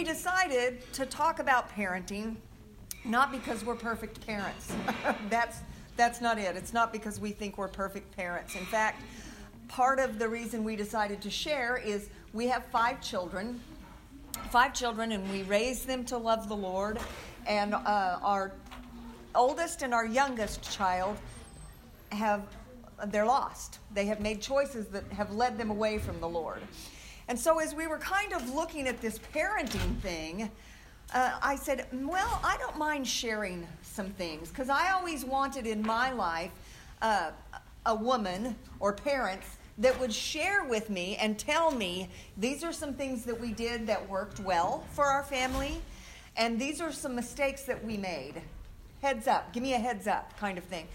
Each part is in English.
we decided to talk about parenting, not because we're perfect parents. that's, that's not it. It's not because we think we're perfect parents. In fact, part of the reason we decided to share is we have five children, five children, and we raise them to love the Lord. And uh, our oldest and our youngest child have they're lost. They have made choices that have led them away from the Lord. And so, as we were kind of looking at this parenting thing, uh, I said, Well, I don't mind sharing some things because I always wanted in my life uh, a woman or parents that would share with me and tell me these are some things that we did that worked well for our family, and these are some mistakes that we made. Heads up, give me a heads up kind of thing.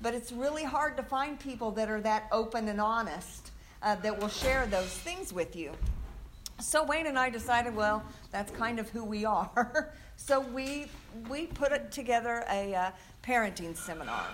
But it's really hard to find people that are that open and honest uh, that will share those things with you. So Wayne and I decided, well, that's kind of who we are. so we we put together a uh, parenting seminar.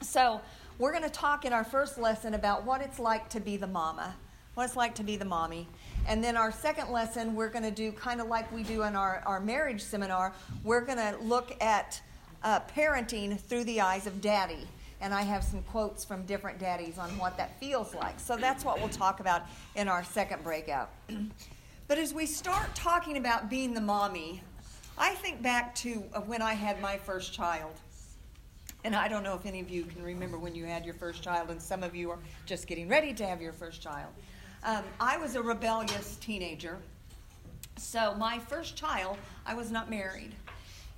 So we're going to talk in our first lesson about what it's like to be the mama, what it's like to be the mommy. And then our second lesson, we're going to do kind of like we do in our, our marriage seminar. We're going to look at uh, parenting through the eyes of daddy. And I have some quotes from different daddies on what that feels like. So that's what we'll talk about in our second breakout. but as we start talking about being the mommy, I think back to uh, when I had my first child. And I don't know if any of you can remember when you had your first child, and some of you are just getting ready to have your first child. Um, I was a rebellious teenager. So, my first child, I was not married.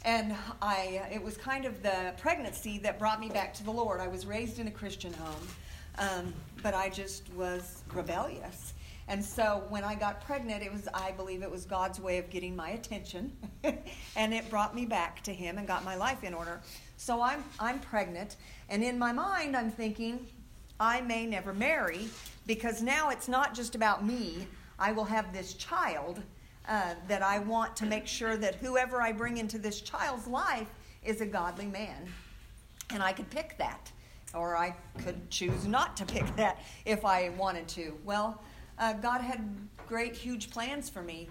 And I, it was kind of the pregnancy that brought me back to the Lord. I was raised in a Christian home, um, but I just was rebellious. And so when I got pregnant, it was, I believe it was God's way of getting my attention. and it brought me back to Him and got my life in order. So I'm, I'm pregnant. And in my mind, I'm thinking, I may never marry because now it's not just about me. I will have this child uh, that I want to make sure that whoever I bring into this child's life is a godly man. And I could pick that, or I could choose not to pick that if I wanted to. Well, uh, God had great, huge plans for me.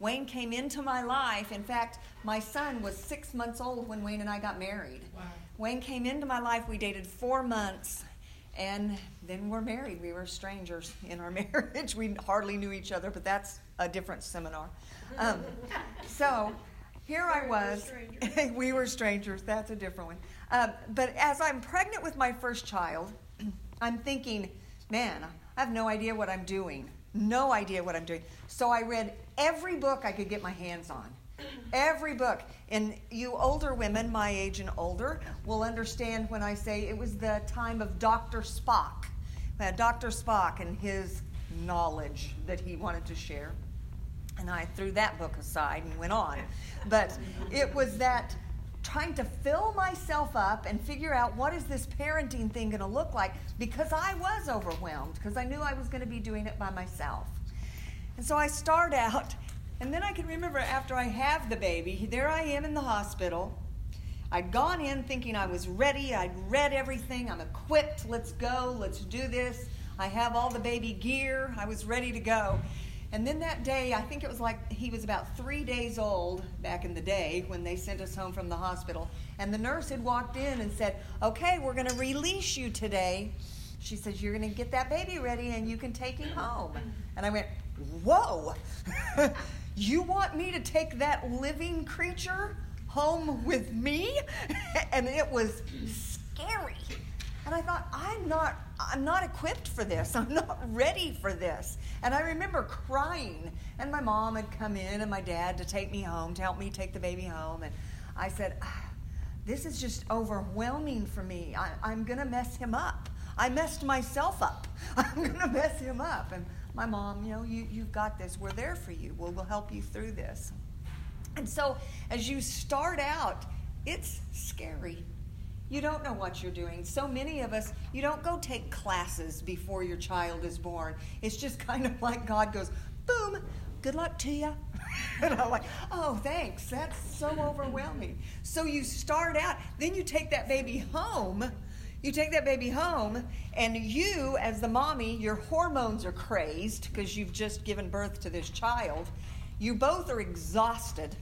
Wayne came into my life. In fact, my son was six months old when Wayne and I got married. Wow. Wayne came into my life. We dated four months, and then we're married. We were strangers in our marriage. We hardly knew each other, but that's a different seminar. Um, so here I was. we were strangers. That's a different one. Uh, but as I'm pregnant with my first child, I'm thinking, man, I have no idea what I'm doing. No idea what I'm doing. So I read every book I could get my hands on. Every book. And you older women, my age and older, will understand when I say it was the time of Dr. Spock. Dr. Spock and his knowledge that he wanted to share. And I threw that book aside and went on. But it was that trying to fill myself up and figure out what is this parenting thing going to look like because I was overwhelmed because I knew I was going to be doing it by myself. And so I start out and then I can remember after I have the baby, there I am in the hospital. I'd gone in thinking I was ready. I'd read everything. I'm equipped. Let's go. Let's do this. I have all the baby gear. I was ready to go. And then that day, I think it was like he was about three days old back in the day when they sent us home from the hospital. And the nurse had walked in and said, Okay, we're going to release you today. She says, You're going to get that baby ready and you can take him home. And I went, Whoa, you want me to take that living creature home with me? and it was scary. And I thought, I'm not, I'm not equipped for this. I'm not ready for this. And I remember crying. And my mom had come in and my dad to take me home, to help me take the baby home. And I said, ah, this is just overwhelming for me. I, I'm going to mess him up. I messed myself up. I'm going to mess him up. And my mom, you know, you, you've got this. We're there for you. We'll, we'll help you through this. And so as you start out, it's scary. You don't know what you're doing. So many of us, you don't go take classes before your child is born. It's just kind of like God goes, boom, good luck to you. and I'm like, oh, thanks. That's so overwhelming. So you start out, then you take that baby home. You take that baby home, and you, as the mommy, your hormones are crazed because you've just given birth to this child. you both are exhausted.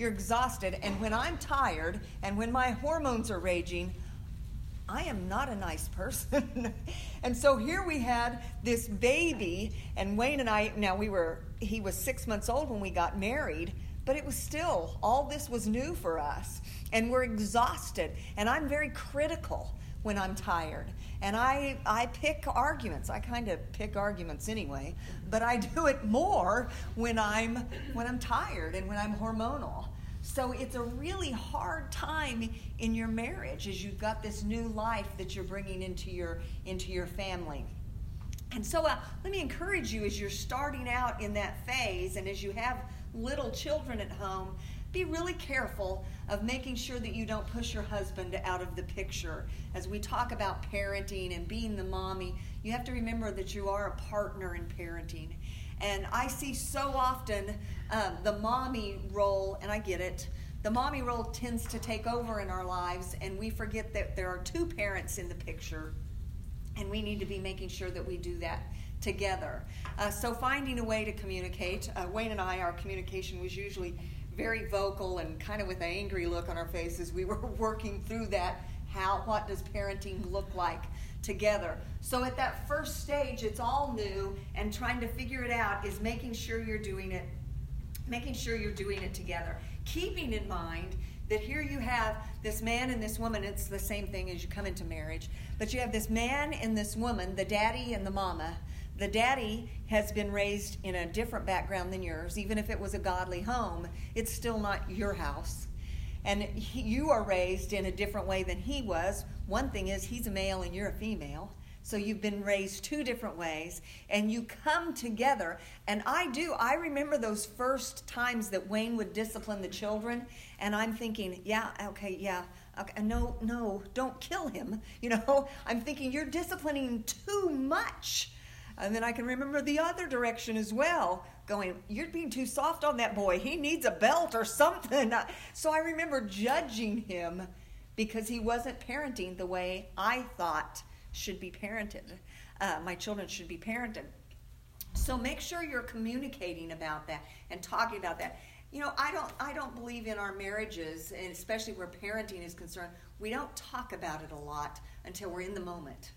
You're exhausted, and when I'm tired and when my hormones are raging, I am not a nice person. and so here we had this baby, and Wayne and I, now we were, he was six months old when we got married, but it was still, all this was new for us. And we're exhausted, and I'm very critical when I'm tired. And I, I pick arguments. I kind of pick arguments anyway, but I do it more when I'm, when I'm tired and when I'm hormonal. So it's a really hard time in your marriage as you've got this new life that you're bringing into your, into your family. And so uh, let me encourage you as you're starting out in that phase and as you have little children at home be really careful of making sure that you don't push your husband out of the picture. As we talk about parenting and being the mommy, you have to remember that you are a partner in parenting. And I see so often um, the mommy role, and I get it, the mommy role tends to take over in our lives, and we forget that there are two parents in the picture, and we need to be making sure that we do that together. Uh, so, finding a way to communicate. Uh, Wayne and I, our communication was usually very vocal and kind of with an angry look on our faces. We were working through that. How, what does parenting look like together? So at that first stage, it's all new, and trying to figure it out is making sure you're doing it, making sure you're doing it together. Keeping in mind that here you have this man and this woman, it's the same thing as you come into marriage, but you have this man and this woman, the daddy and the mama, the daddy has been raised in a different background than yours. Even if it was a godly home, it's still not your house. And he, you are raised in a different way than he was. One thing is, he's a male and you're a female. So you've been raised two different ways, and you come together. And I do, I remember those first times that Wayne would discipline the children, and I'm thinking, yeah, okay, yeah, okay, no, no, don't kill him. You know, I'm thinking, you're disciplining too much. And then I can remember the other direction as well, going, You're being too soft on that boy. He needs a belt or something. So I remember judging him because he wasn't parenting the way I thought should be parented. Uh, my children should be parented. So make sure you're communicating about that and talking about that. You know, I don't I don't believe in our marriages, and especially where parenting is concerned, we don't talk about it a lot until we're in the moment.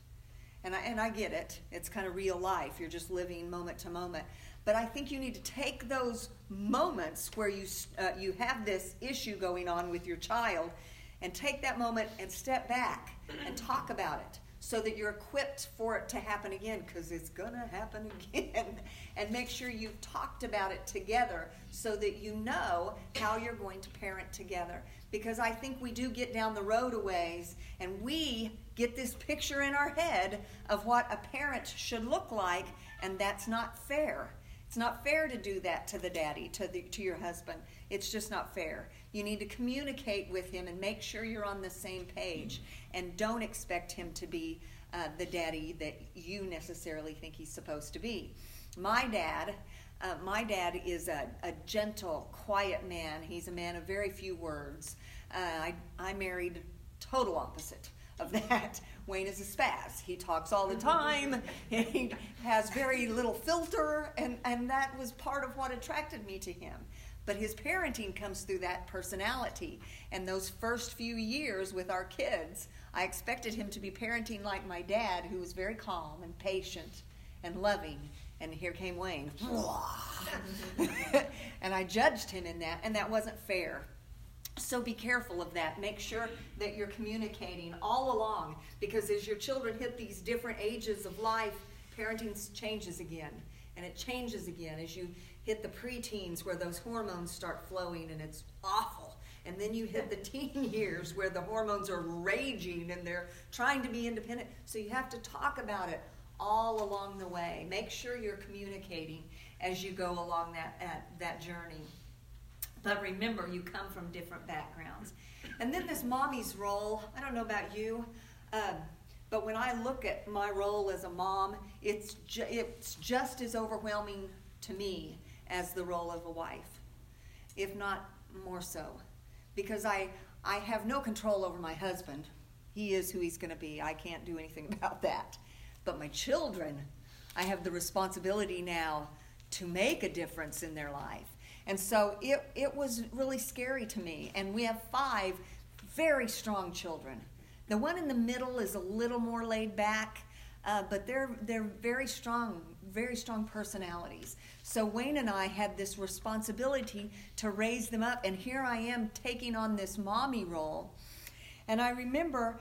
And I, and I get it. It's kind of real life. You're just living moment to moment. But I think you need to take those moments where you, uh, you have this issue going on with your child and take that moment and step back and talk about it so that you're equipped for it to happen again because it's going to happen again. and make sure you've talked about it together so that you know how you're going to parent together. Because I think we do get down the road a ways and we get this picture in our head of what a parent should look like, and that's not fair. It's not fair to do that to the daddy, to, the, to your husband. It's just not fair. You need to communicate with him and make sure you're on the same page. And don't expect him to be uh, the daddy that you necessarily think he's supposed to be. My dad, uh, my dad is a, a, gentle, quiet man. He's a man of very few words. Uh, I, I married total opposite of that. Wayne is a spaz. He talks all the time. he has very little filter, and, and that was part of what attracted me to him. But his parenting comes through that personality. And those first few years with our kids, I expected him to be parenting like my dad, who was very calm and patient and loving. And here came Wayne. and I judged him in that, and that wasn't fair. So be careful of that. Make sure that you're communicating all along because as your children hit these different ages of life, parenting changes again. And it changes again as you hit the preteens where those hormones start flowing and it's awful. And then you hit the teen years where the hormones are raging and they're trying to be independent. So you have to talk about it all along the way. Make sure you're communicating as you go along that, that, that journey. But remember, you come from different backgrounds. And then this mommy's role, I don't know about you, um, but when I look at my role as a mom, it's, ju- it's just as overwhelming to me as the role of a wife, if not more so. Because I, I have no control over my husband. He is who he's going to be. I can't do anything about that. But my children, I have the responsibility now to make a difference in their life And so it, it was really scary to me. And we have five very strong children. The one in the middle is a little more laid back, uh, but they're, they're very strong, very strong personalities. So Wayne and I had this responsibility to raise them up, and here I am taking on this mommy role. And I remember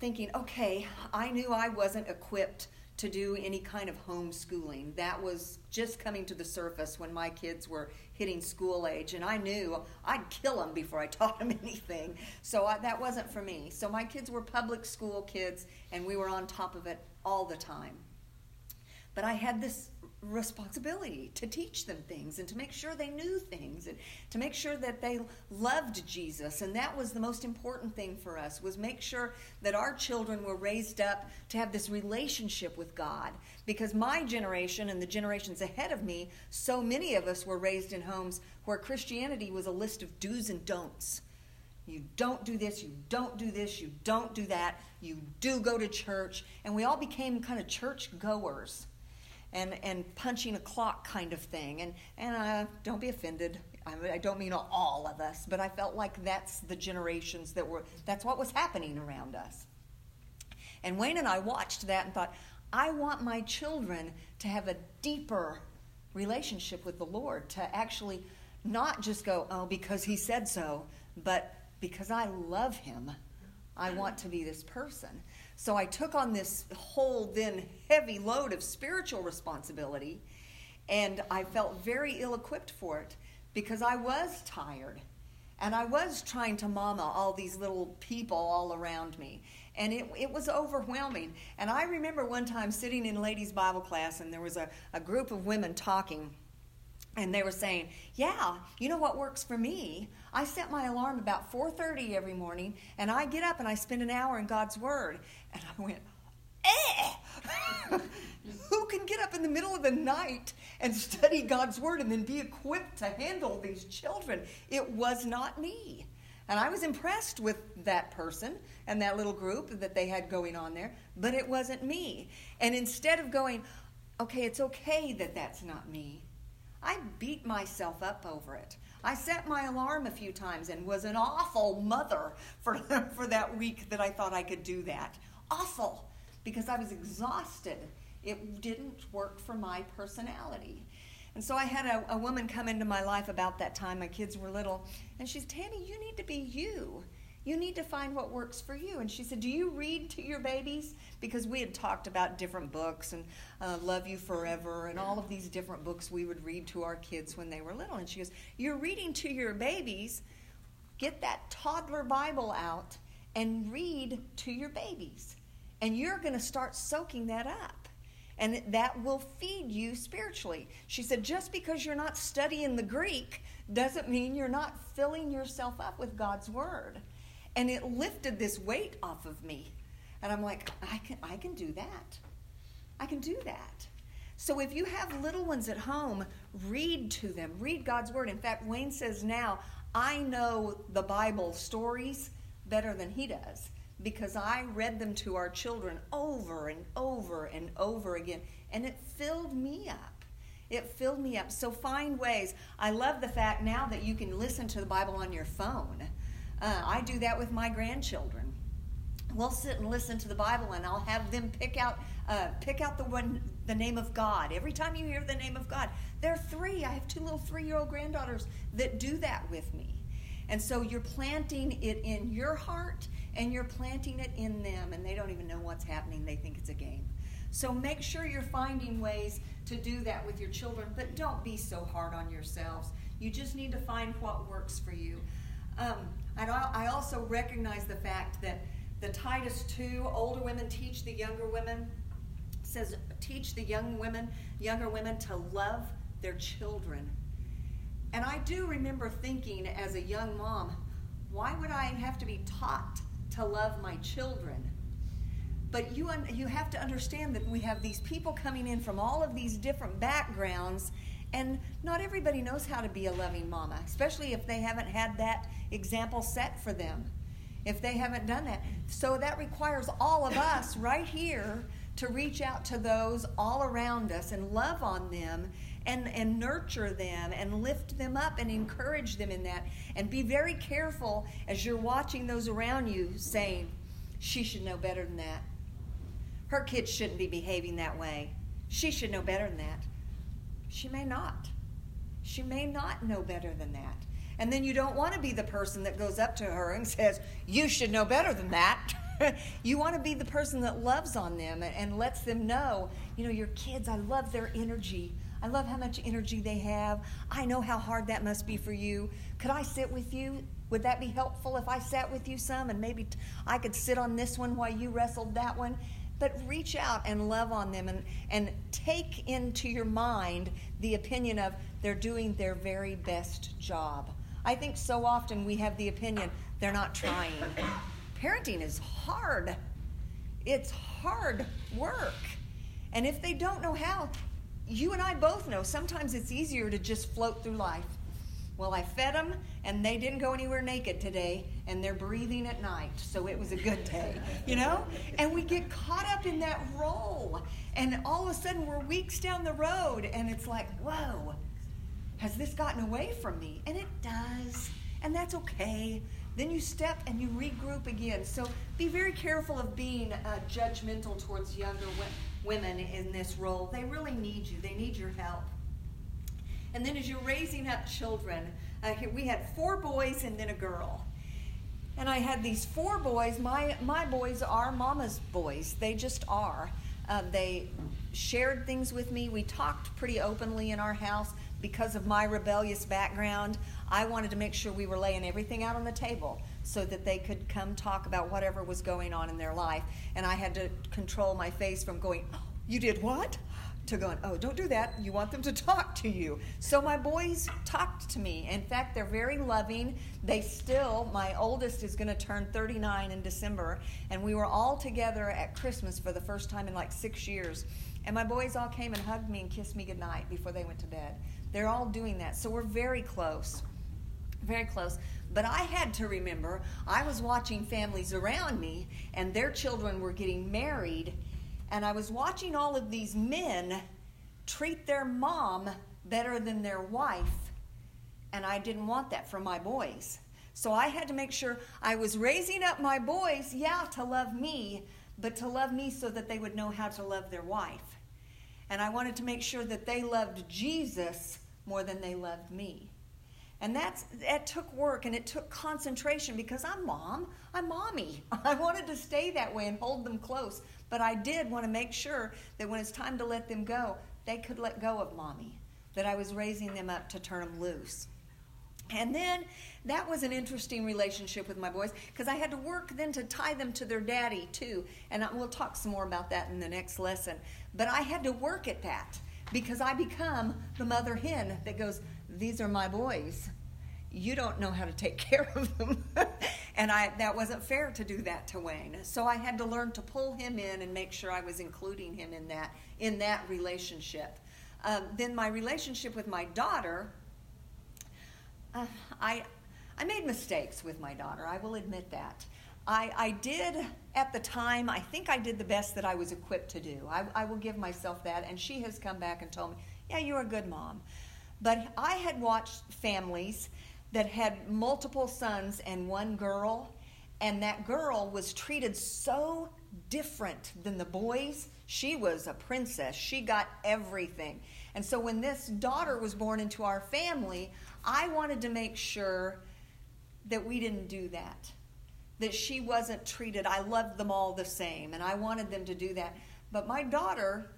thinking, okay, I knew I wasn't equipped to do any kind of homeschooling. That was just coming to the surface when my kids were hitting school age, and I knew I'd kill them before I taught them anything. So I, that wasn't for me. So my kids were public school kids, and we were on top of it all the time. But I had this responsibility to teach them things and to make sure they knew things and to make sure that they loved Jesus. And that was the most important thing for us was make sure that our children were raised up to have this relationship with God. Because my generation and the generations ahead of me so many of us were raised in homes where Christianity was a list of do's and don'ts. You don't do this, you don't do this, you don't do that, you do go to church. And we all became kind of church goers and, and punching a clock kind of thing. And, and uh, don't be offended. I, I don't mean all of us, but I felt like that's the generations that were, that's what was happening around us. And Wayne and I watched that and thought, I want my children to have a deeper relationship with the Lord, to actually not just go, oh, because he said so, but because I love him, I want to be this person. So I took on this whole then heavy load of spiritual responsibility, and I felt very ill equipped for it because I was tired. And I was trying to mama all these little people all around me. And it, it was overwhelming. And I remember one time sitting in ladies' Bible class, and there was a, a group of women talking and they were saying, "Yeah, you know what works for me? I set my alarm about 4:30 every morning, and I get up and I spend an hour in God's Word." And I went, "Eh! Who can get up in the middle of the night and study God's Word and then be equipped to handle these children?" It was not me. And I was impressed with that person and that little group that they had going on there, but it wasn't me. And instead of going, okay, it's okay that that's not me, I beat myself up over it. I set my alarm a few times and was an awful mother for, for that week that I thought I could do that. Awful, because I was exhausted. It didn't work for my personality. And so I had a, a woman come into my life about that time. My kids were little. And she's, Tammy, you need to be you. You need to find what works for you. And she said, Do you read to your babies? Because we had talked about different books and uh, Love You Forever and all of these different books we would read to our kids when they were little. And she goes, You're reading to your babies. Get that toddler Bible out and read to your babies. And you're going to start soaking that up. And that will feed you spiritually. She said, just because you're not studying the Greek doesn't mean you're not filling yourself up with God's Word and it lifted this weight off of me. And I'm like, I can, I can do that. I can do that. So if you have little ones at home, read to them, read God's word. In fact, Wayne says now, I know the Bible stories better than he does because I read them to our children over and over and over again, and it filled me up. It filled me up. So find ways. I love the fact now that you can listen to the Bible on your phone. Uh, I do that with my grandchildren. We'll sit and listen to the Bible, and I'll have them pick out uh, pick out the one the name of God. Every time you hear the name of God, there are three. I have two little three year old granddaughters that do that with me. And so you're planting it in your heart and you're planting it in them, and they don't even know what's happening. They think it's a game. So make sure you're finding ways to do that with your children, but don't be so hard on yourselves. You just need to find what works for you. Um, I also recognize the fact that the Titus 2, older women teach the younger women, says teach the young women, younger women to love their children. And I do remember thinking as a young mom, why would I have to be taught to love my children? But you, you have to understand that we have these people coming in from all of these different backgrounds, and not everybody knows how to be a loving mama, especially if they haven't had that example set for them. If they haven't done that. So that requires all of us right here to reach out to those all around us and love on them and, and nurture them and lift them up and encourage them in that. And be very careful as you're watching those around you saying, she should know better than that. Her kids shouldn't be behaving that way. She should know better than that. She may not. She may not know better than that. And then you don't want to be the person that goes up to her and says, You should know better than that. you want to be the person that loves on them and lets them know, you know, your kids, I love their energy. I love how much energy they have. I know how hard that must be for you. Could I sit with you? Would that be helpful if I sat with you some and maybe I could sit on this one while you wrestled that one? But reach out and love on them and, and take into your mind the opinion of they're doing their very best job. I think so often we have the opinion they're not trying. Parenting is hard. It's hard work. And if they don't know how, you and I both know sometimes it's easier to just float through life. Well, I fed them and they didn't go anywhere naked today and they're breathing at night, so it was a good day, you know? And we get caught up in that role. And all of a sudden we're weeks down the road and it's like, whoa, has this gotten away from me? And it does. And that's okay. Then you step and you regroup again. So be very careful of being uh, judgmental towards younger women in this role. They really need you, they need your help. And then as you're raising up children, uh, we had four boys and then a girl. And I had these four boys. My, my boys are mama's boys, they just are. Um, they shared things with me. We talked pretty openly in our house because of my rebellious background, I wanted to make sure we were laying everything out on the table so that they could come talk about whatever was going on in their life. And I had to control my face from going, oh, You did what? To going, Oh, don't do that. You want them to talk to you. So my boys talked to me. In fact, they're very loving. They still, my oldest is going to turn 39 in December. And we were all together at Christmas for the first time in like six years. And my boys all came and hugged me and kissed me goodnight before they went to bed. They're all doing that. So we're very close. Very close. But I had to remember I was watching families around me and their children were getting married. And I was watching all of these men treat their mom better than their wife. And I didn't want that for my boys. So I had to make sure I was raising up my boys, yeah, to love me, but to love me so that they would know how to love their wife. And I wanted to make sure that they loved Jesus more than they loved me. And that's that took work and it took concentration because I'm mom, I'm mommy. I wanted to stay that way and hold them close, but I did want to make sure that when it's time to let them go, they could let go of mommy, that I was raising them up to turn them loose. And then that was an interesting relationship with my boys because I had to work then to tie them to their daddy too. And we'll talk some more about that in the next lesson. But I had to work at that because I become the mother hen that goes, These are my boys. You don't know how to take care of them. And I that wasn't fair to do that to Wayne. So I had to learn to pull him in and make sure I was including him in that in that relationship. Um, then my relationship with my daughter, uh, I I made mistakes with my daughter. I will admit that. I, I did at the time, I think I did the best that I was equipped to do. I, I will give myself that. And she has come back and told me, yeah, you're a good mom. But I had watched families that had multiple sons and one girl, and that girl was treated so different than the boys. She was a princess, she got everything. And so when this daughter was born into our family, I wanted to make sure that we didn't do that that she wasn't treated. I loved them all the same, and I wanted them to do that. But my daughter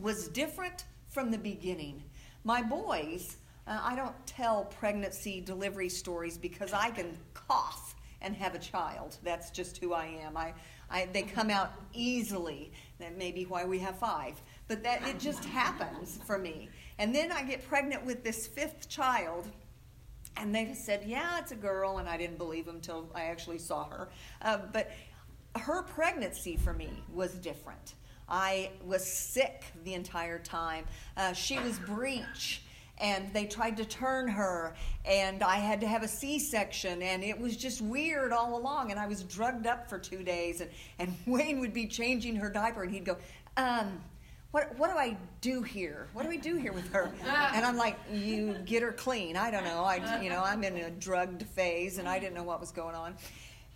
was different from the beginning. My boys, uh, I don't tell pregnancy delivery stories because I can cough and have a child. That's just who I am. I, I, they come out easily. That may be why we have five. But that it just happens for me. And then I get pregnant with this fifth child and they said, yeah, it's a girl, and I didn't believe them until I actually saw her. Uh, but her pregnancy for me was different. I was sick the entire time. Uh, she was breech, and they tried to turn her, and I had to have a C section, and it was just weird all along. And I was drugged up for two days, and, and Wayne would be changing her diaper, and he'd go, um, what, what do I do here? What do we do here with her? And I'm like, you get her clean. I don't know. I, you know, I'm in a drugged phase and I didn't know what was going on.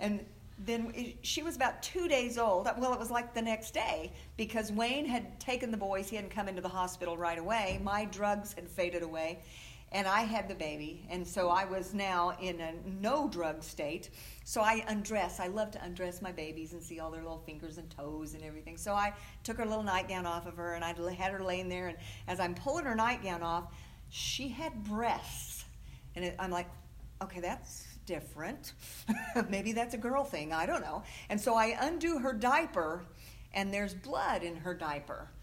And then it, she was about two days old. Well, it was like the next day because Wayne had taken the boys. He hadn't come into the hospital right away. My drugs had faded away and I had the baby, and so I was now in a no drug state. So I undress. I love to undress my babies and see all their little fingers and toes and everything. So I took her little nightgown off of her, and I had her laying there. And as I'm pulling her nightgown off, she had breasts, and it, I'm like, okay, that's different. Maybe that's a girl thing. I don't know. And so I undo her diaper, and there's blood in her diaper.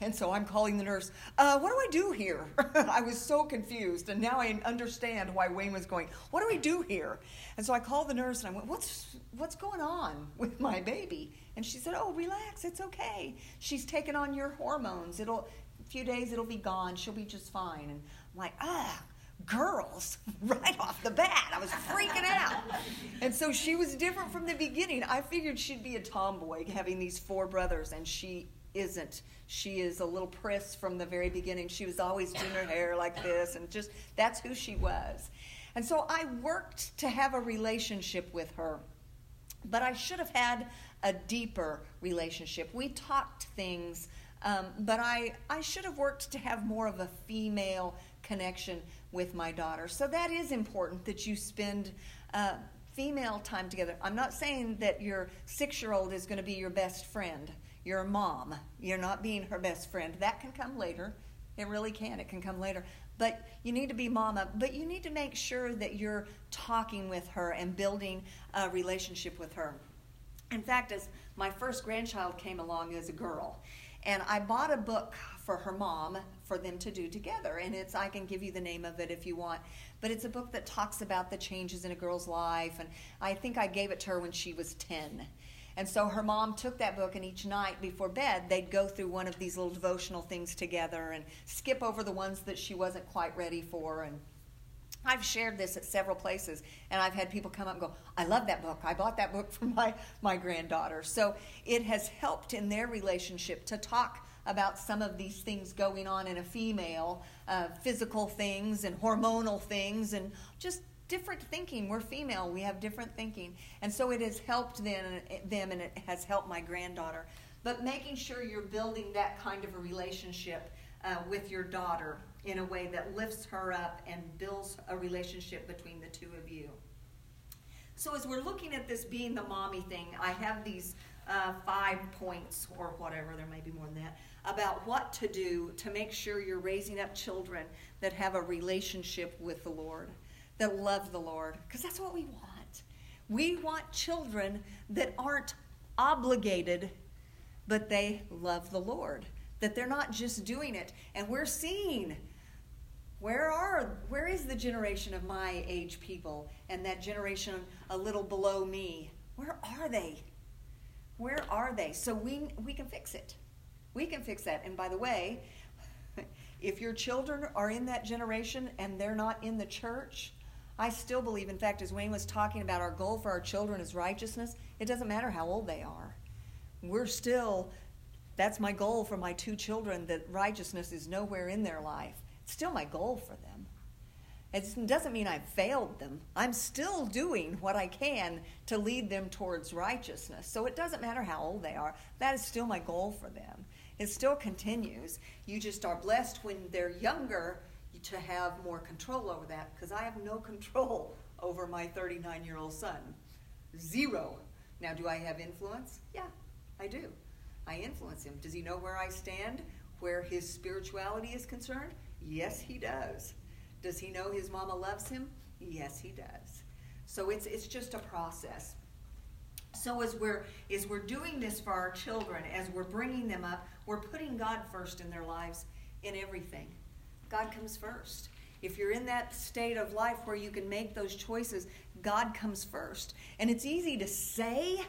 And so I'm calling the nurse, uh, what do I do here? I was so confused. And now I understand why Wayne was going, what do we do here? And so I called the nurse and I went, what's, what's going on with my baby? And she said, oh, relax, it's okay. She's taken on your hormones. It'll, a few days it'll be gone. She'll be just fine. And I'm like, ah, girls right off the bat. I was freaking out. And so she was different from the beginning. I figured she'd be a tomboy having these four brothers, and she isn't. She is a little priss from the very beginning. She was always doing her hair like this, and just that's who she was. And so I worked to have a relationship with her, but I should have had a deeper relationship. We talked things, um, but I, I should have worked to have more of a female connection with my daughter. So that is important that you spend. Uh, female time together. I'm not saying that your six year old is going to be your best friend your mom. You're not being her best friend. That can come later. It really can. It can come later. But you need to be mama. But you need to make sure that you're talking with her and building a relationship with her. In fact, as my first grandchild came along as a girl, and I bought a book for her mom for them to do together. And it's I can give you the name of it if you want. But it's a book that talks about the changes in a girl's life. And I think I gave it to her when she was 10. And so her mom took that book, and each night before bed, they'd go through one of these little devotional things together and skip over the ones that she wasn't quite ready for. And I've shared this at several places, and I've had people come up and go, I love that book. I bought that book for my, my granddaughter. So it has helped in their relationship to talk about some of these things going on in a female, uh, physical things and hormonal things, and just different thinking. We're female. We have different thinking. And so it has helped them, them and it has helped my granddaughter. But making sure you're building that kind of a relationship uh, with your daughter in a way that lifts her up and builds a relationship between the two of you. So as we're looking at this being the mommy thing, I have these uh, five points or whatever, there may be more than that, about what to do to make sure you're raising up children that have a relationship with the Lord that love the Lord, because that's what we want. We want children that aren't obligated, but they love the Lord. That they're not just doing it. And we're seeing where are where is the generation of my age people and that generation a little below me? Where are they? Where are they? So we we can fix it. We can fix that. And by the way, if your children are in that generation and they're not in the church, I still believe, in fact, as Wayne was talking about our goal for our children is righteousness, it doesn't matter how old they are. We're still, that's my goal for my two children, that righteousness is nowhere in their life. Still my goal for them. It doesn't mean I've failed them. I'm still doing what I can to lead them towards righteousness. So it doesn't matter how old they are. That is still my goal for them. It still continues. You just are blessed when they're younger to have more control over that because I have no control over my 39 year old son. Zero. Now, do I have influence? Yeah, I do. I influence him. Does he know where I stand, where his spirituality is concerned? Yes, he does. Does he know his mama loves him? Yes, he does. So it's, it's just a process. So as we're as we're doing this for our children, as we're bringing them up, we're putting God first in their lives in everything. God comes first. If you're in that state of life where you can make those choices, God comes first. And it's easy to say,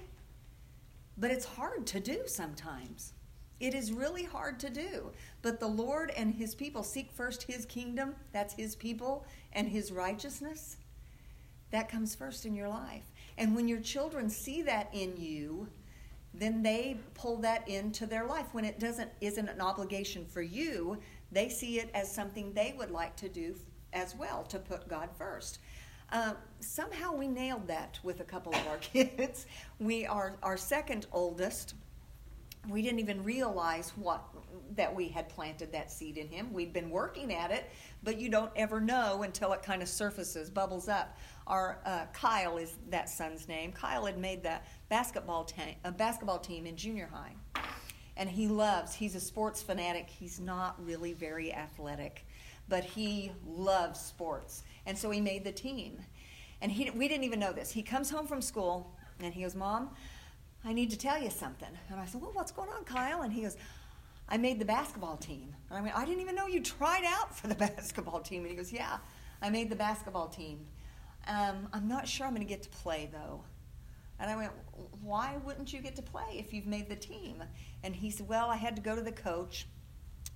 but it's hard to do sometimes. It is really hard to do. But the Lord and His people seek first His kingdom, that's His people, and His righteousness. That comes first in your life. And when your children see that in you, then they pull that into their life when it doesn't isn't an obligation for you they see it as something they would like to do as well to put god first uh, somehow we nailed that with a couple of our kids we are our second oldest we didn't even realize what that we had planted that seed in him we'd been working at it but you don't ever know until it kind of surfaces bubbles up our uh, Kyle is that son's name. Kyle had made the basketball, ta- a basketball team in junior high. And he loves, he's a sports fanatic. He's not really very athletic, but he loves sports. And so he made the team. And he, we didn't even know this. He comes home from school and he goes, Mom, I need to tell you something. And I said, Well, what's going on, Kyle? And he goes, I made the basketball team. And I mean, I didn't even know you tried out for the basketball team. And he goes, Yeah, I made the basketball team. Um, I'm not sure I'm going to get to play though. And I went, Why wouldn't you get to play if you've made the team? And he said, Well, I had to go to the coach.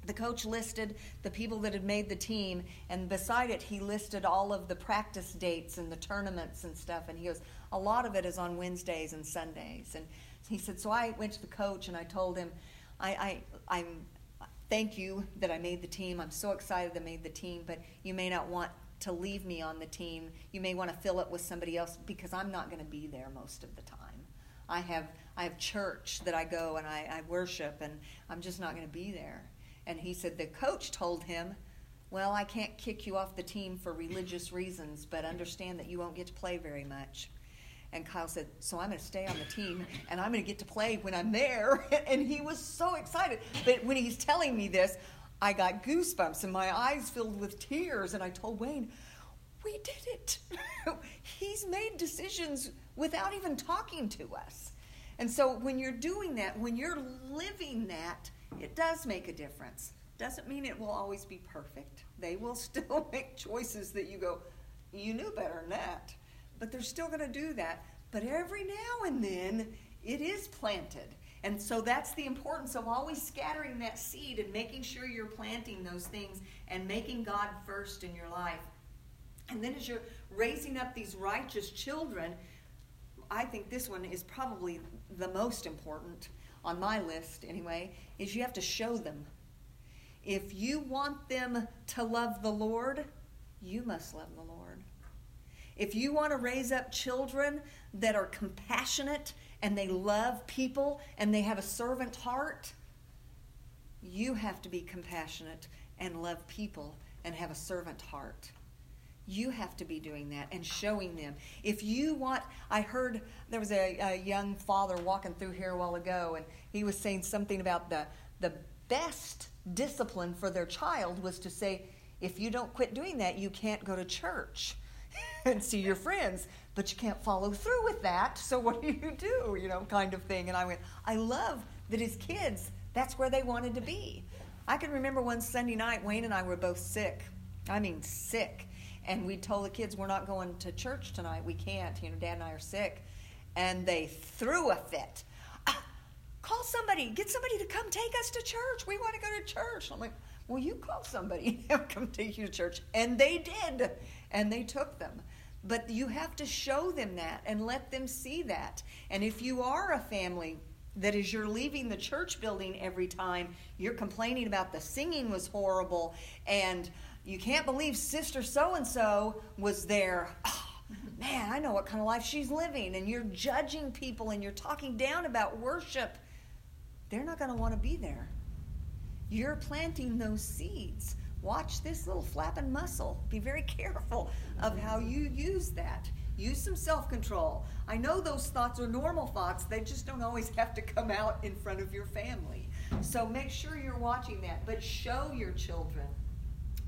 The coach listed the people that had made the team, and beside it, he listed all of the practice dates and the tournaments and stuff. And he goes, A lot of it is on Wednesdays and Sundays. And he said, So I went to the coach and I told him, I, I, I'm thank you that I made the team. I'm so excited that I made the team, but you may not want to leave me on the team. You may want to fill it with somebody else because I'm not going to be there most of the time. I have I have church that I go and I, I worship and I'm just not going to be there. And he said the coach told him, Well, I can't kick you off the team for religious reasons, but understand that you won't get to play very much. And Kyle said, So I'm going to stay on the team and I'm going to get to play when I'm there. and he was so excited. But when he's telling me this, I got goosebumps and my eyes filled with tears. And I told Wayne, we did it. He's made decisions without even talking to us. And so when you're doing that, when you're living that, it does make a difference. Doesn't mean it will always be perfect. They will still make choices that you go, you knew better than that. But they're still going to do that. But every now and then, it is planted. And so that's the importance of always scattering that seed and making sure you're planting those things and making God first in your life. And then as you're raising up these righteous children, I think this one is probably the most important on my list anyway, is you have to show them. If you want them to love the Lord, you must love the Lord. If you want to raise up children that are compassionate and they love people and they have a servant heart, you have to be compassionate and love people and have a servant heart. You have to be doing that and showing them. If you want, I heard there was a, a young father walking through here a while ago, and he was saying something about the, the best discipline for their child was to say, if you don't quit doing that, you can't go to church and see your friends but you can't follow through with that. So what do you do? You know, kind of thing. And I went, I love that his kids, that's where they wanted to be. I can remember one Sunday night, Wayne and I were both sick. I mean, sick. And we told the kids, we're not going to church tonight. We can't. You know, dad and I are sick. And they threw a fit. Ah, call somebody. Get somebody to come take us to church. We want to go to church. I'm like, well, you call somebody and come take you to church. And they did. And they took them. But you have to show them that and let them see that. And if you are a family that as you're leaving the church building every time, you're complaining about the singing was horrible and you can't believe sister so and so was there. Oh, man, I know what kind of life she's living. And you're judging people and you're talking down about worship. They're not going to want to be there. You're planting those seeds. Watch this little flapping muscle. Be very careful of how you use that. Use some self control. I know those thoughts are normal thoughts, they just don't always have to come out in front of your family. So make sure you're watching that, but show your children.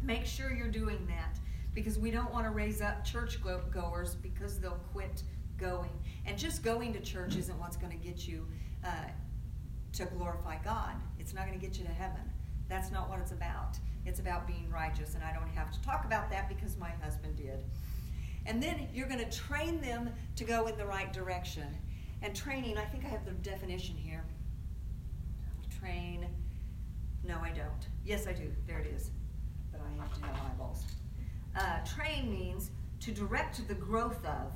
Make sure you're doing that because we don't want to raise up church goers because they'll quit going. And just going to church isn't what's going to get you uh, to glorify God, it's not going to get you to heaven. That's not what it's about. It's about being righteous, and I don't have to talk about that because my husband did. And then you're going to train them to go in the right direction. And training, I think I have the definition here. Train. No, I don't. Yes, I do. There it is. But I have to have eyeballs. Uh, train means to direct the growth of,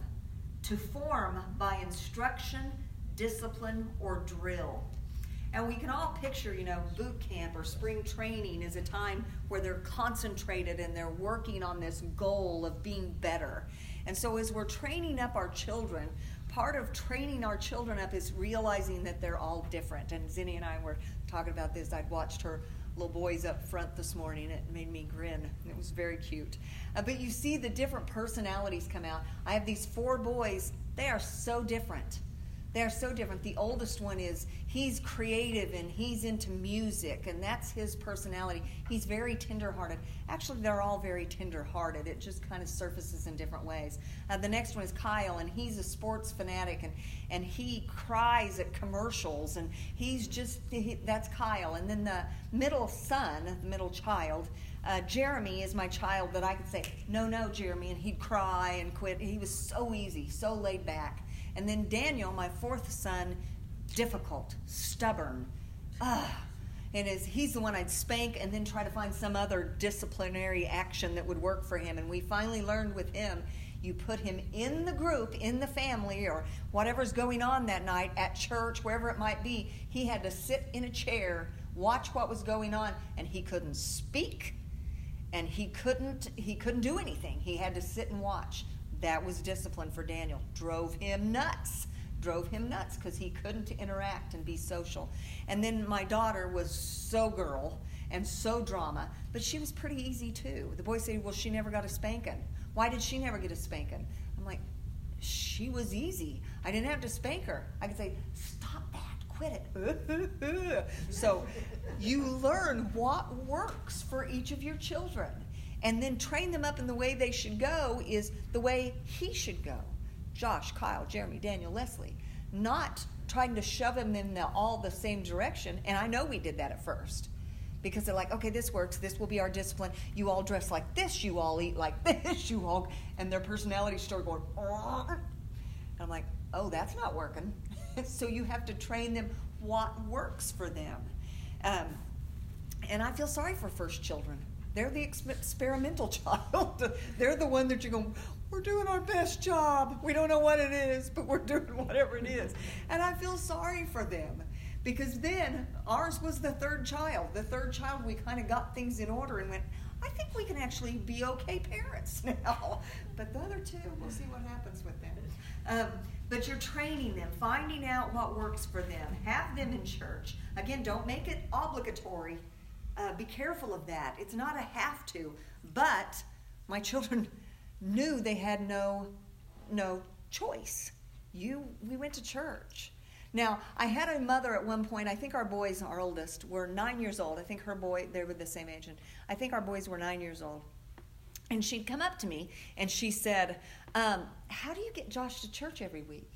to form by instruction, discipline, or drill. And we can all picture, you know, boot camp or spring training is a time where they're concentrated and they're working on this goal of being better. And so, as we're training up our children, part of training our children up is realizing that they're all different. And Zinni and I were talking about this. I'd watched her little boys up front this morning. It made me grin. It was very cute. Uh, but you see the different personalities come out. I have these four boys. They are so different. They're so different. The oldest one is he's creative and he's into music, and that's his personality. He's very tenderhearted. Actually, they're all very tenderhearted. It just kind of surfaces in different ways. Uh, the next one is Kyle, and he's a sports fanatic, and and he cries at commercials, and he's just he, that's Kyle. And then the middle son, the middle child. Uh, Jeremy is my child that I could say, no, no, Jeremy, and he'd cry and quit. He was so easy, so laid back. And then Daniel, my fourth son, difficult, stubborn. Ah. And is he's the one I'd spank and then try to find some other disciplinary action that would work for him. And we finally learned with him you put him in the group, in the family, or whatever's going on that night at church, wherever it might be. He had to sit in a chair, watch what was going on, and he couldn't speak, and he couldn't he couldn't do anything. He had to sit and watch. That was discipline for Daniel. Drove him nuts. Drove him nuts because he couldn't interact and be social. And then my daughter was so girl and so drama, but she was pretty easy too. The boys say, well, she never got a spanking. Why did she never get a spanking? I'm like, she was easy. I didn't have to spank her. I could say, stop that, quit it. so you learn what works for each of your children and then train them up in the way they should go is the way he should go. Josh, Kyle, Jeremy, Daniel, Leslie. Not trying to shove them in the, all the same direction. And I know we did that at first because they're like, okay, this works. This will be our discipline. You all dress like this. You all eat like this. You all, and their personalities start going. And I'm like, oh, that's not working. so you have to train them what works for them. Um, and I feel sorry for first children they're the experimental child. They're the one that you're going, we're doing our best job. We don't know what it is, but we're doing whatever it is. And I feel sorry for them because then ours was the third child. The third child, we kind of got things in order and went, I think we can actually be okay parents now. But the other two, we'll see what happens with them. Um, but you're training them, finding out what works for them. Have them in church. Again, don't make it obligatory uh, be careful of that. It's not a have to, but my children knew they had no no choice. You we went to church. Now, I had a mother at one point, I think our boys, our oldest, were nine years old. I think her boy, they were the same age, and I think our boys were nine years old. And she'd come up to me and she said, um, How do you get Josh to church every week?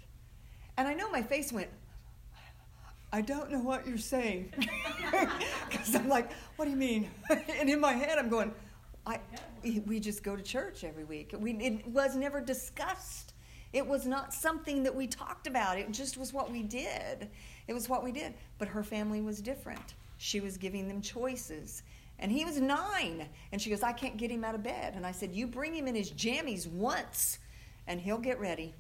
And I know my face went, I don't know what you're saying. Because I'm like, what do you mean? and in my head, I'm going, I, we just go to church every week. We, it was never discussed. It was not something that we talked about. It just was what we did. It was what we did. But her family was different. She was giving them choices. And he was nine. And she goes, I can't get him out of bed. And I said, You bring him in his jammies once, and he'll get ready.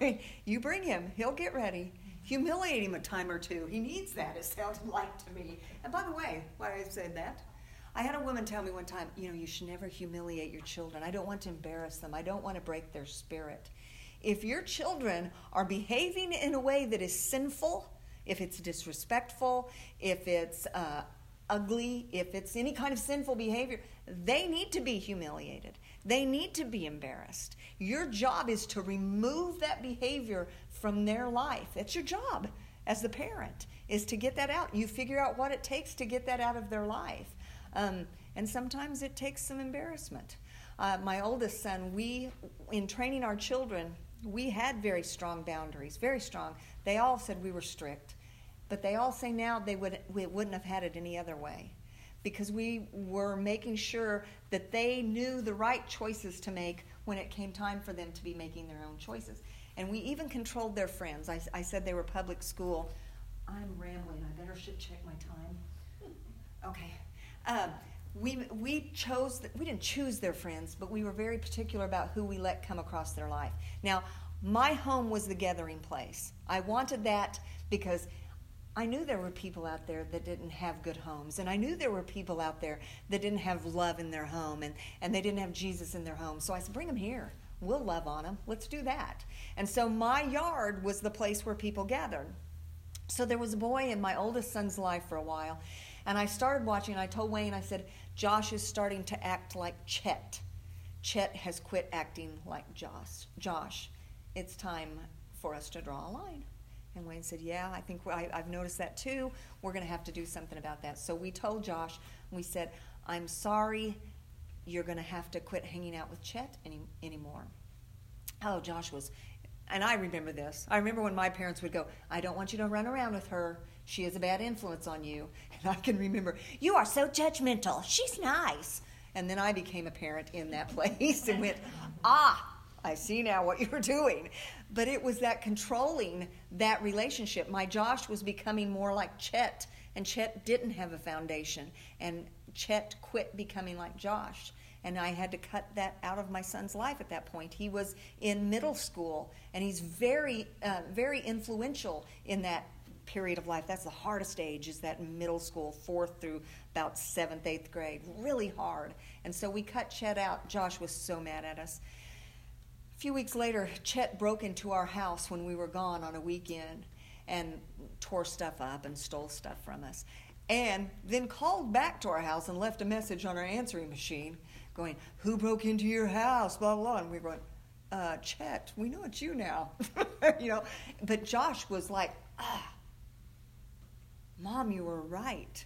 you bring him, he'll get ready humiliate him a time or two. He needs that, it sounded like to me. And by the way, why I said that, I had a woman tell me one time, you know, you should never humiliate your children. I don't want to embarrass them. I don't want to break their spirit. If your children are behaving in a way that is sinful, if it's disrespectful, if it's uh, ugly, if it's any kind of sinful behavior, they need to be humiliated. They need to be embarrassed. Your job is to remove that behavior from their life. That's your job as the parent is to get that out. You figure out what it takes to get that out of their life. Um, and sometimes it takes some embarrassment. Uh, my oldest son, we, in training our children, we had very strong boundaries, very strong. They all said we were strict, but they all say now they would, we wouldn't have had it any other way because we were making sure that they knew the right choices to make when it came time for them to be making their own choices. And we even controlled their friends. I, I said they were public school. I'm rambling. I better should check my time. Okay. Um, we, we chose, we didn't choose their friends, but we were very particular about who we let come across their life. Now, My home was the gathering place. I wanted that because I knew there were people out there that didn't have good homes. And I knew there were people out there that didn't have love in their home and, and they didn't have Jesus in their home. So I said, bring them here. We'll love on them. Let's do that. And so my yard was the place where people gathered. So there was a boy in my oldest son's life for a while. And I started watching. I told Wayne, I said, Josh is starting to act like Chet. Chet has quit acting like Josh. Josh, it's time for us to draw a line. And Wayne said, Yeah, I think I, have noticed that too. We're going to have to do something about that. So we told Josh, we said, I'm sorry, you're going to have to quit hanging out with Chet any, anymore. Oh, Josh was, and I remember this. I remember when my parents would go, I don't want you to run around with her. She is a bad influence on you. And I can remember, You are so judgmental. She's nice. And then I became a parent in that place and went, Ah, I see now what you're doing. But it was that controlling that relationship. My Josh was becoming more like Chet, and Chet didn't have a foundation. And Chet quit becoming like Josh. And I had to cut that out of my son's life at that point. He was in middle school, and he's very, uh, very influential in that period of life. That's the hardest age, is that middle school, fourth through about seventh, eighth grade. Really hard. And so we cut Chet out. Josh was so mad at us few weeks later, Chet broke into our house when we were gone on a weekend and tore stuff up and stole stuff from us. And then called back to our house and left a message on our answering machine going, Who broke into your house? Blah, blah, blah. And we were going, uh, Chet, we know it's you now. you know, but Josh was like, ah, Mom, you were right.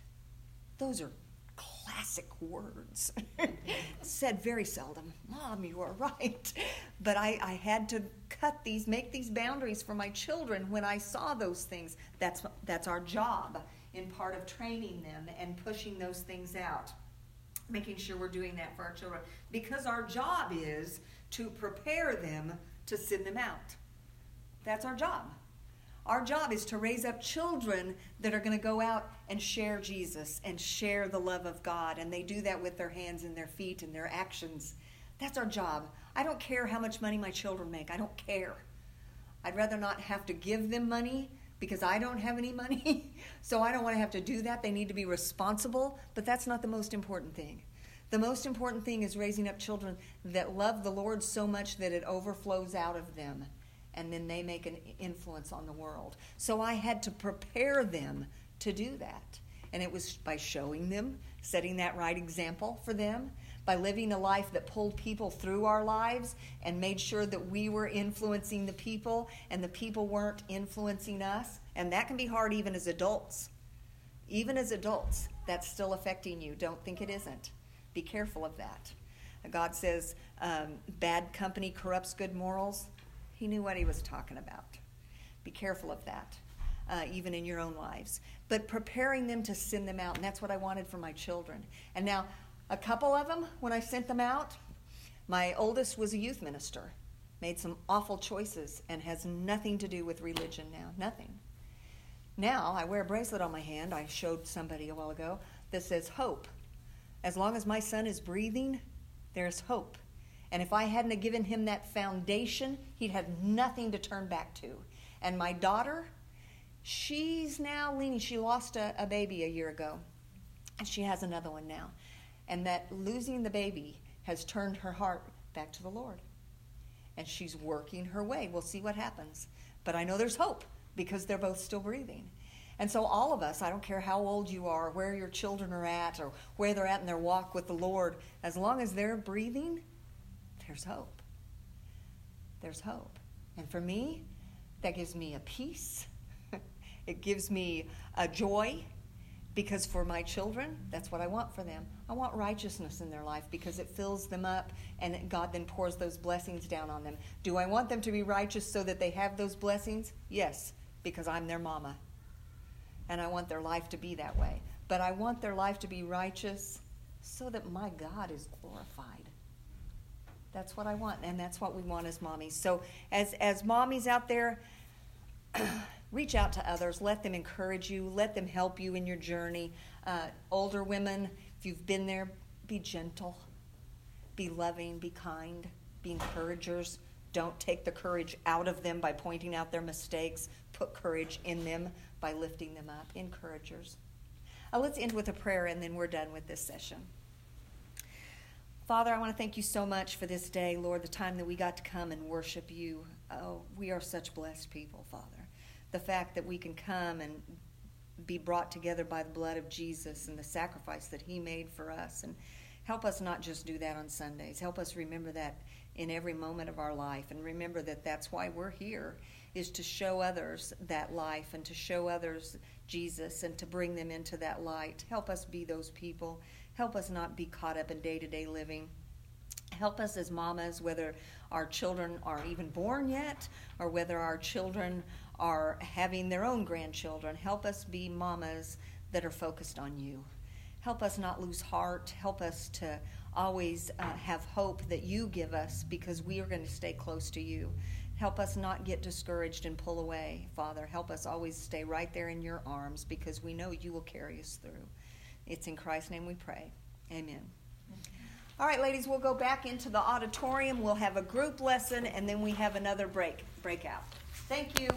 Those are classic words. Said very seldom, Mom, you are right. But I, I had to cut these, make these boundaries for my children when I saw those things. That's, that's our job in part of training them and pushing those things out. Making sure we're doing that for our children. Because our job is to prepare them to send them out. That's our job. Our job is to raise up children that are going to go out and share Jesus and share the love of God. And they do that with their hands and their feet and their actions. That's our job. I don't care how much money my children make. I don't care. I'd rather not have to give them money because I don't have any money. so I don't want to have to do that. They need to be responsible, but that's not the most important thing. The most important thing is raising up children that love the Lord so much that it overflows out of them and then they make an influence on the world. So I had to prepare them to do that. And it was by showing them, setting that right example for them, by living a life that pulled people through our lives and made sure that we were influencing the people and the people weren't influencing us. And that can be hard even as adults. Even as adults, that's still affecting you. Don't think it isn't. Be careful of that. God says, um, bad company corrupts good morals. He knew what he was talking about. Be careful of that, uh, even in your own lives. But preparing them to send them out, and that's what I wanted for my children. And now, a couple of them, when I sent them out, my oldest was a youth minister, made some awful choices, and has nothing to do with religion now. Nothing. Now, I wear a bracelet on my hand, I showed somebody a while ago, that says hope. As long as my son is breathing, there's hope. And if I hadn't given him that foundation, he'd have nothing to turn back to. And my daughter, she's now leaning. She lost a, a baby a year ago, and she has another one now. And that losing the baby has turned her heart back to the Lord. And she's working her way. We'll see what happens. But I know there's hope because they're both still breathing. And so, all of us, I don't care how old you are, where your children are at, or where they're at in their walk with the Lord, as long as they're breathing, there's hope. There's hope. And for me, that gives me a peace. it gives me a joy because for my children, that's what I want for them. I want righteousness in their life because it fills them up and God then pours those blessings down on them. Do I want them to be righteous so that they have those blessings? Yes, because I'm their mama. And I want their life to be that way. But I want their life to be righteous so that my God is glorified. That's what I want, and that's what we want as mommies. So, as as mommies out there, reach out to others. Let them encourage you. Let them help you in your journey. Uh, older women, if you've been there, be gentle, be loving, be kind, be encouragers Don't take the courage out of them by pointing out their mistakes. Put courage in them by lifting them up. Encouragers. Uh, let's end with a prayer and then we're done with this session. Father, I want to thank you so much for this day, Lord, the time that we got to come and worship you. Oh, we are such blessed people, Father. The fact that we can come and be brought together by the blood of Jesus and the sacrifice that he made for us. And help us not just do that on Sundays. Help us remember that in every moment of our life and remember that that's why we're here is to show others that life and to show others Jesus and to bring them into that light. Help us be those people. Help us not be caught up in day-to-day living. Help us as mamas, whether our children are even born yet or whether our children are having their own grandchildren. Help us be mamas that are focused on you. Help us not lose heart. Help us to always uh, have hope that you give us because we are going to stay close to you. Help us not get discouraged and pull away, Father. Help us always stay right there in your arms because we know you will carry us through. It's in Christ's name we pray. Amen. All right, ladies, we'll go back into the auditorium. We'll have a group lesson and then we have another break breakout. Thank you.